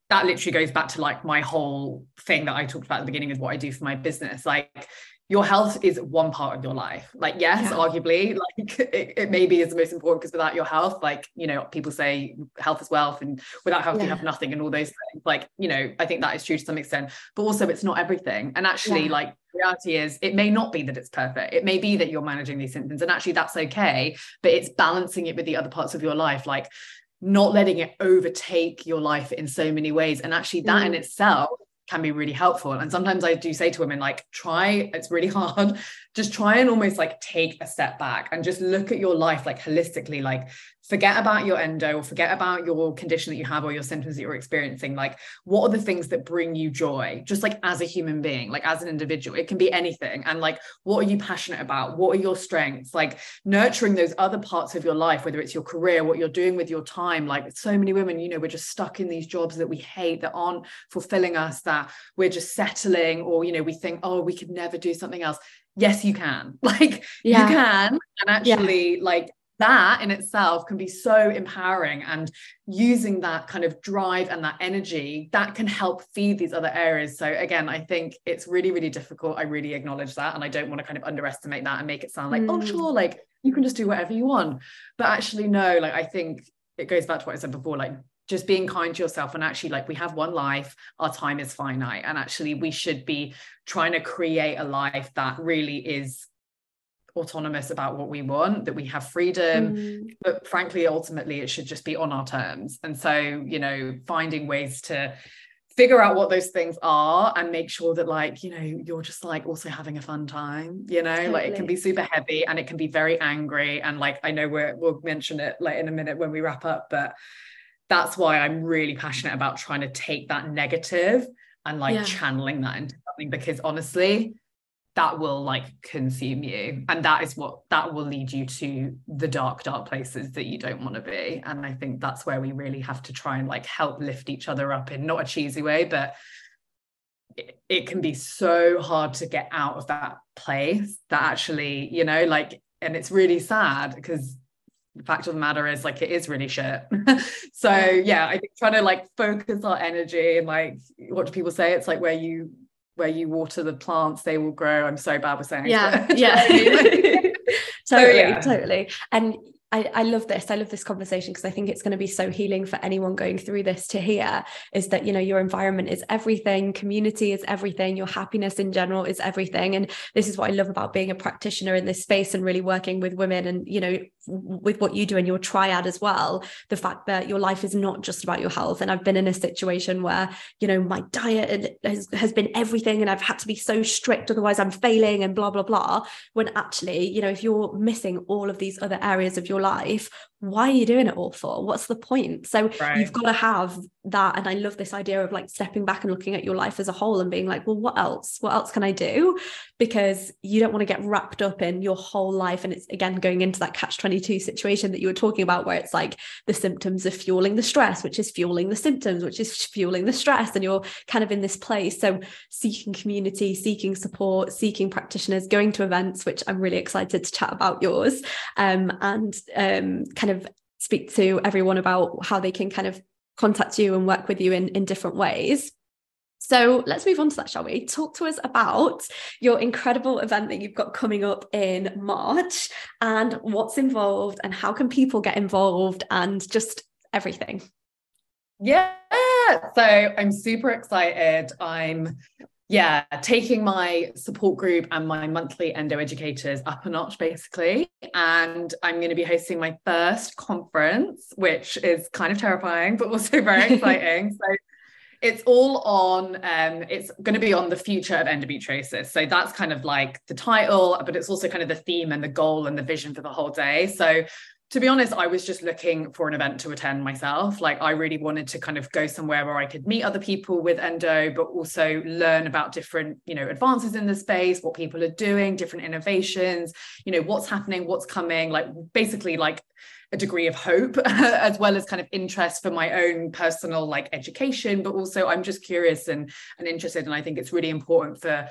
that literally goes back to like my whole thing that I talked about at the beginning is what I do for my business. Like your health is one part of your life. Like, yes, yeah. arguably, <laughs> like it, it maybe is the most important because without your health, like, you know, people say health is wealth and without health, yeah. you have nothing and all those things. Like, you know, I think that is true to some extent, but also it's not everything. And actually, yeah. like, reality is it may not be that it's perfect. It may be that you're managing these symptoms and actually that's okay, but it's balancing it with the other parts of your life. Like, not letting it overtake your life in so many ways and actually that mm. in itself can be really helpful and sometimes i do say to women like try it's really <laughs> hard just try and almost like take a step back and just look at your life like holistically like forget about your endo or forget about your condition that you have or your symptoms that you're experiencing. Like what are the things that bring you joy? Just like as a human being like as an individual it can be anything. And like what are you passionate about? What are your strengths? Like nurturing those other parts of your life whether it's your career what you're doing with your time like so many women you know we're just stuck in these jobs that we hate that aren't fulfilling us that we're just settling or you know we think oh we could never do something else yes you can <laughs> like yeah. you can and actually yeah. like that in itself can be so empowering and using that kind of drive and that energy that can help feed these other areas so again i think it's really really difficult i really acknowledge that and i don't want to kind of underestimate that and make it sound like oh, mm. oh sure like you can just do whatever you want but actually no like i think it goes back to what i said before like just being kind to yourself and actually like we have one life our time is finite and actually we should be trying to create a life that really is autonomous about what we want, that we have freedom. Mm. But frankly, ultimately, it should just be on our terms. And so, you know, finding ways to figure out what those things are and make sure that like you know you're just like also having a fun time you know totally. like it can be super heavy and it can be very angry and like i know we're, we'll mention it like in a minute when we wrap up but that's why i'm really passionate about trying to take that negative and like yeah. channeling that into something because honestly that will like consume you and that is what that will lead you to the dark dark places that you don't want to be and i think that's where we really have to try and like help lift each other up in not a cheesy way but it, it can be so hard to get out of that place that actually you know like and it's really sad because fact of the matter is like it is really shit <laughs> so yeah i think trying to like focus our energy and like what do people say it's like where you where you water the plants, they will grow. I'm so bad with saying. Yeah, <laughs> yeah. <laughs> totally, so, yeah. totally. And I, I love this. I love this conversation because I think it's going to be so healing for anyone going through this to hear is that, you know, your environment is everything, community is everything, your happiness in general is everything. And this is what I love about being a practitioner in this space and really working with women and, you know, with what you do and your triad as well. The fact that your life is not just about your health. And I've been in a situation where, you know, my diet has, has been everything and I've had to be so strict, otherwise I'm failing and blah, blah, blah. When actually, you know, if you're missing all of these other areas of your your life why are you doing it all for? What's the point? So right. you've got to have that and i love this idea of like stepping back and looking at your life as a whole and being like well what else? What else can i do? Because you don't want to get wrapped up in your whole life and it's again going into that catch 22 situation that you were talking about where it's like the symptoms are fueling the stress which is fueling the symptoms which is fueling the stress and you're kind of in this place. So seeking community seeking support seeking practitioners going to events which i'm really excited to chat about yours um, and um, kind kind of speak to everyone about how they can kind of contact you and work with you in, in different ways. So let's move on to that, shall we? Talk to us about your incredible event that you've got coming up in March and what's involved and how can people get involved and just everything. Yeah. So I'm super excited. I'm yeah, taking my support group and my monthly endo educators up a notch, basically. And I'm going to be hosting my first conference, which is kind of terrifying, but also <laughs> very exciting. <laughs> so it's all on um, it's going to be on the future of endometriosis so that's kind of like the title but it's also kind of the theme and the goal and the vision for the whole day so to be honest, I was just looking for an event to attend myself. Like, I really wanted to kind of go somewhere where I could meet other people with endo, but also learn about different, you know, advances in the space, what people are doing, different innovations, you know, what's happening, what's coming, like basically like a degree of hope <laughs> as well as kind of interest for my own personal like education but also i'm just curious and and interested and i think it's really important for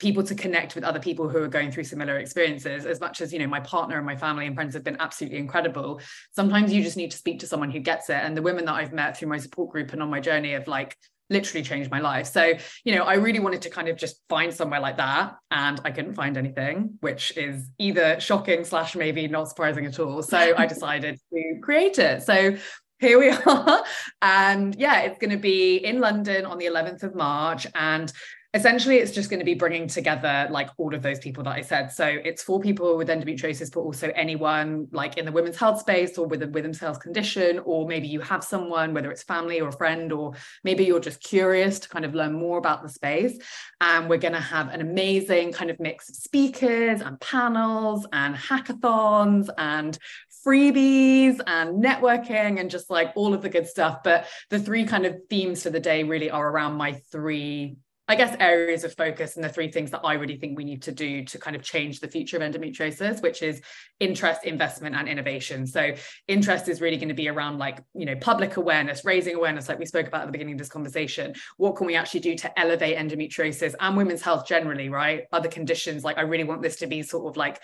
people to connect with other people who are going through similar experiences as much as you know my partner and my family and friends have been absolutely incredible sometimes you just need to speak to someone who gets it and the women that i've met through my support group and on my journey have like literally changed my life so you know i really wanted to kind of just find somewhere like that and i couldn't find anything which is either shocking slash maybe not surprising at all so i <laughs> decided to create it so here we <laughs> are. And yeah, it's going to be in London on the 11th of March. And essentially it's just going to be bringing together like all of those people that i said. So it's for people with endometriosis but also anyone like in the women's health space or with a women's health condition or maybe you have someone whether it's family or a friend or maybe you're just curious to kind of learn more about the space. And we're going to have an amazing kind of mix of speakers and panels and hackathons and freebies and networking and just like all of the good stuff. But the three kind of themes for the day really are around my three I guess, areas of focus and the three things that I really think we need to do to kind of change the future of endometriosis, which is interest, investment, and innovation. So, interest is really going to be around like, you know, public awareness, raising awareness, like we spoke about at the beginning of this conversation. What can we actually do to elevate endometriosis and women's health generally, right? Other conditions, like, I really want this to be sort of like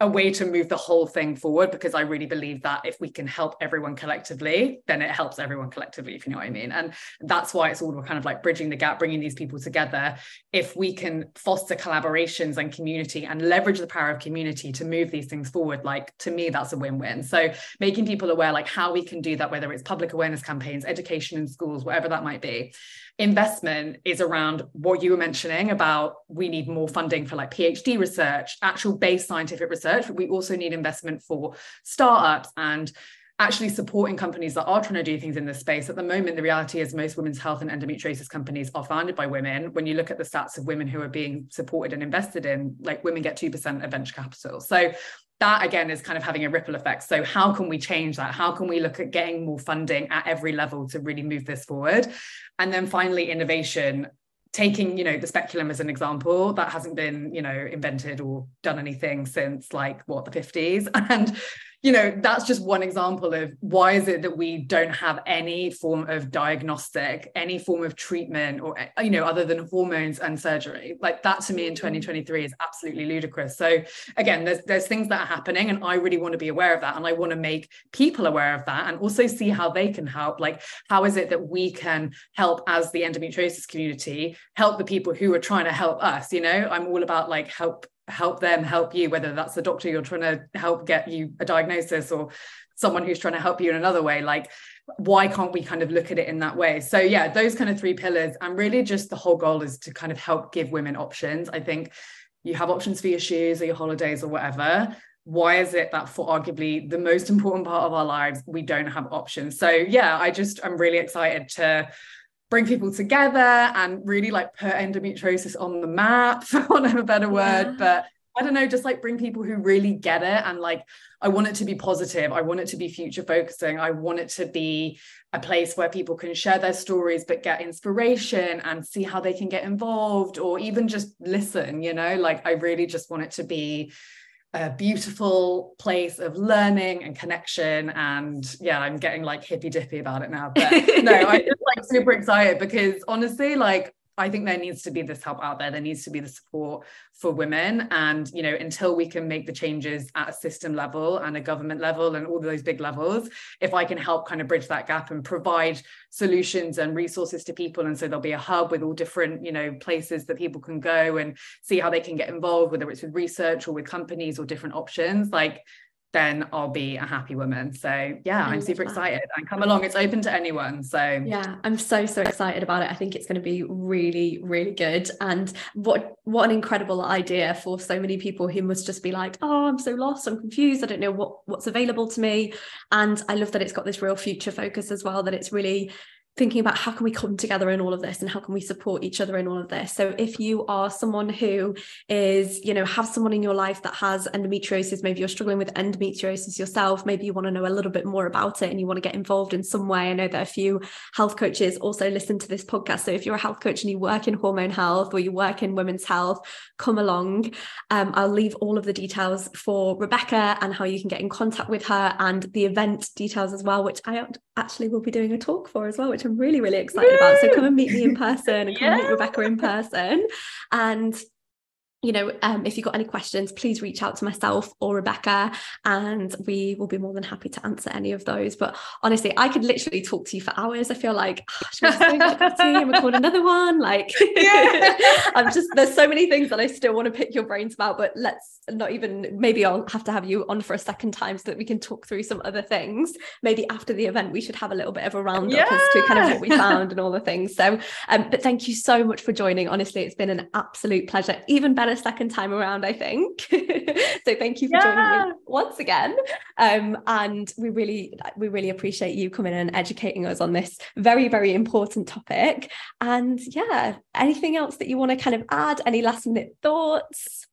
a way to move the whole thing forward because I really believe that if we can help everyone collectively, then it helps everyone collectively, if you know what I mean. And that's why it's all kind of like bridging the gap, bringing these people together. If we can foster collaborations and community and leverage the power of community to move these things forward, like to me, that's a win win. So making people aware, like how we can do that, whether it's public awareness campaigns, education in schools, whatever that might be investment is around what you were mentioning about we need more funding for like PhD research, actual base scientific research, but we also need investment for startups and actually supporting companies that are trying to do things in this space. At the moment, the reality is most women's health and endometriosis companies are founded by women. When you look at the stats of women who are being supported and invested in, like women get 2% of venture capital. So that again is kind of having a ripple effect. So how can we change that? How can we look at getting more funding at every level to really move this forward? And then finally, innovation. Taking you know the speculum as an example that hasn't been you know invented or done anything since like what the 50s <laughs> and you know that's just one example of why is it that we don't have any form of diagnostic any form of treatment or you know other than hormones and surgery. Like that to me in mm-hmm. 2023 is absolutely ludicrous. So again there's there's things that are happening and i really want to be aware of that and i want to make people aware of that and also see how they can help. Like how is it that we can help as the endometriosis community help the people who are trying to help us you know? I'm all about like help help them help you whether that's the doctor you're trying to help get you a diagnosis or someone who's trying to help you in another way like why can't we kind of look at it in that way? So yeah those kind of three pillars and really just the whole goal is to kind of help give women options. I think you have options for your shoes or your holidays or whatever. Why is it that for arguably the most important part of our lives we don't have options? So yeah i just i'm really excited to bring people together and really like put endometriosis on the map <laughs> for want of a better word. Yeah. but i don't know just like bring people who really get it and like i want it to be positive. I want it to be future focusing. I want it to be a place where people can share their stories but get inspiration and see how they can get involved or even just listen you know? Like i really just want it to be a beautiful place of learning and connection. And yeah, I'm getting like hippy dippy about it now. But no, I'm <laughs> just like super excited because honestly, like I think there needs to be this help out there. There needs to be the support for women. And, you know, until we can make the changes at a system level and a government level and all those big levels, if I can help kind of bridge that gap and provide solutions and resources to people. And so there'll be a hub with all different, you know, places that people can go and see how they can get involved, whether it's with research or with companies or different options. Like then I'll be a happy woman. So yeah, I'm super that. excited and come along. It's open to anyone. So yeah, I'm so so excited about it. I think it's going to be really really good. And what what an incredible idea for so many people who must just be like, oh, I'm so lost, I'm confused, I don't know what what's available to me. And I love that it's got this real future focus as well. That it's really thinking about how can we come together in all of this and how can we support each other in all of this. So if you are someone who is you know have someone in your life that has endometriosis maybe you're struggling with endometriosis yourself maybe you want to know a little bit more about it and you want to get involved in some way. I know that a few health coaches also listen to this podcast. So if you're a health coach and you work in hormone health or you work in women's health come along. Um, i'll leave all of the details for rebecca and how you can get in contact with her and the event details as well which i actually will be doing a talk for as well which I'm really, really excited Woo! about. So come and meet me in person and come yeah. meet Rebecca in person. And you know, um, if you've got any questions, please reach out to myself or Rebecca, and we will be more than happy to answer any of those. But honestly, I could literally talk to you for hours. I feel like oh, and record another one. Like, yeah. <laughs> I'm just there's so many things that I still want to pick your brains about. But let's not even. Maybe I'll have to have you on for a second time so that we can talk through some other things. Maybe after the event, we should have a little bit of a roundup yeah. as to kind of what we found and all the things. So, um, but thank you so much for joining. Honestly, it's been an absolute pleasure. Even better a second time around, I think. <laughs> so thank you for yeah. joining me once again. Um, and we really, we really appreciate you coming and educating us on this very, very important topic. And yeah, anything else that you want to kind of add? Any last minute thoughts?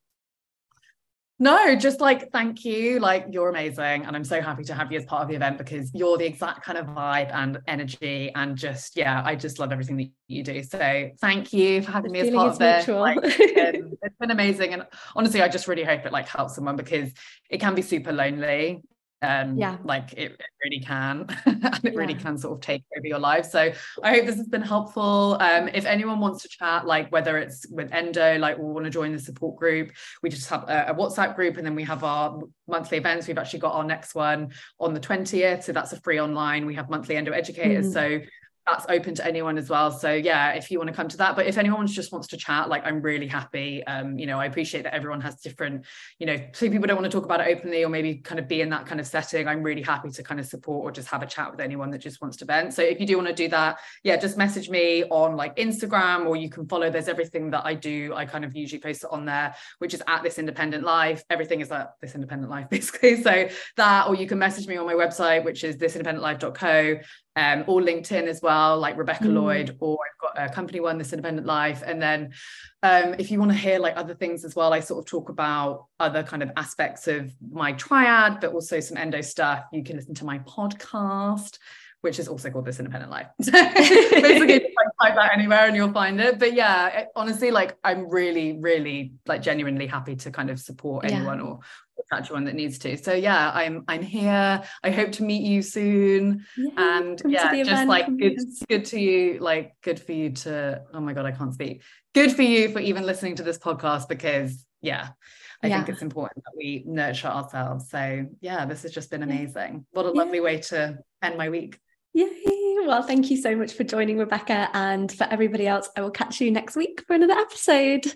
No, just like thank you. Like you're amazing. And I'm so happy to have you as part of the event because you're the exact kind of vibe and energy. And just, yeah, I just love everything that you do. So thank you for having the me as part of it. Like, it's, um, <laughs> been, it's been amazing. And honestly, I just really hope it like helps someone because it can be super lonely um yeah. like it, it really can <laughs> and it yeah. really can sort of take over your life. So i hope this has been helpful. Um if anyone wants to chat like whether it's with endo like we want to join the support group we just have a, a, whatsapp group and then we have our monthly events. We've actually got our next one on the 20th so that's a free online. We have monthly endo educators. Mm. so that's open to anyone as well. So yeah, if you want to come to that, but if anyone just wants to chat, like I'm really happy. Um, you know, I appreciate that everyone has different, you know, some people don't want to talk about it openly or maybe kind of be in that kind of setting. I'm really happy to kind of support or just have a chat with anyone that just wants to vent. So if you do want to do that, yeah, just message me on like Instagram or you can follow. There's everything that I do. I kind of usually post it on there, which is at this independent life. Everything is at this independent life, <laughs> basically. So that, or you can message me on my website, which is thisindependentlife.co um, or LinkedIn as well, like Rebecca mm. Lloyd, or I've got a company one, This Independent Life. And then um, if you want to hear like other things as well, I sort of talk about other kind of aspects of my triad, but also some endo stuff. You can listen to my podcast, which is also called This Independent Life. <laughs> Basically, type that anywhere and you'll find it. But yeah, it, honestly, like I'm really, really like genuinely happy to kind of support anyone yeah. or catch one that needs to. So yeah, I'm I'm here. I hope to meet you soon. Yeah, and yeah, just event. like good good to you, like good for you to oh my god, I can't speak. Good for you for even listening to this podcast because yeah, I yeah. think it's important that we nurture ourselves. So yeah, this has just been amazing. What a lovely way to end my week. Yay. Well, thank you so much for joining, Rebecca. And for everybody else, I will catch you next week for another episode.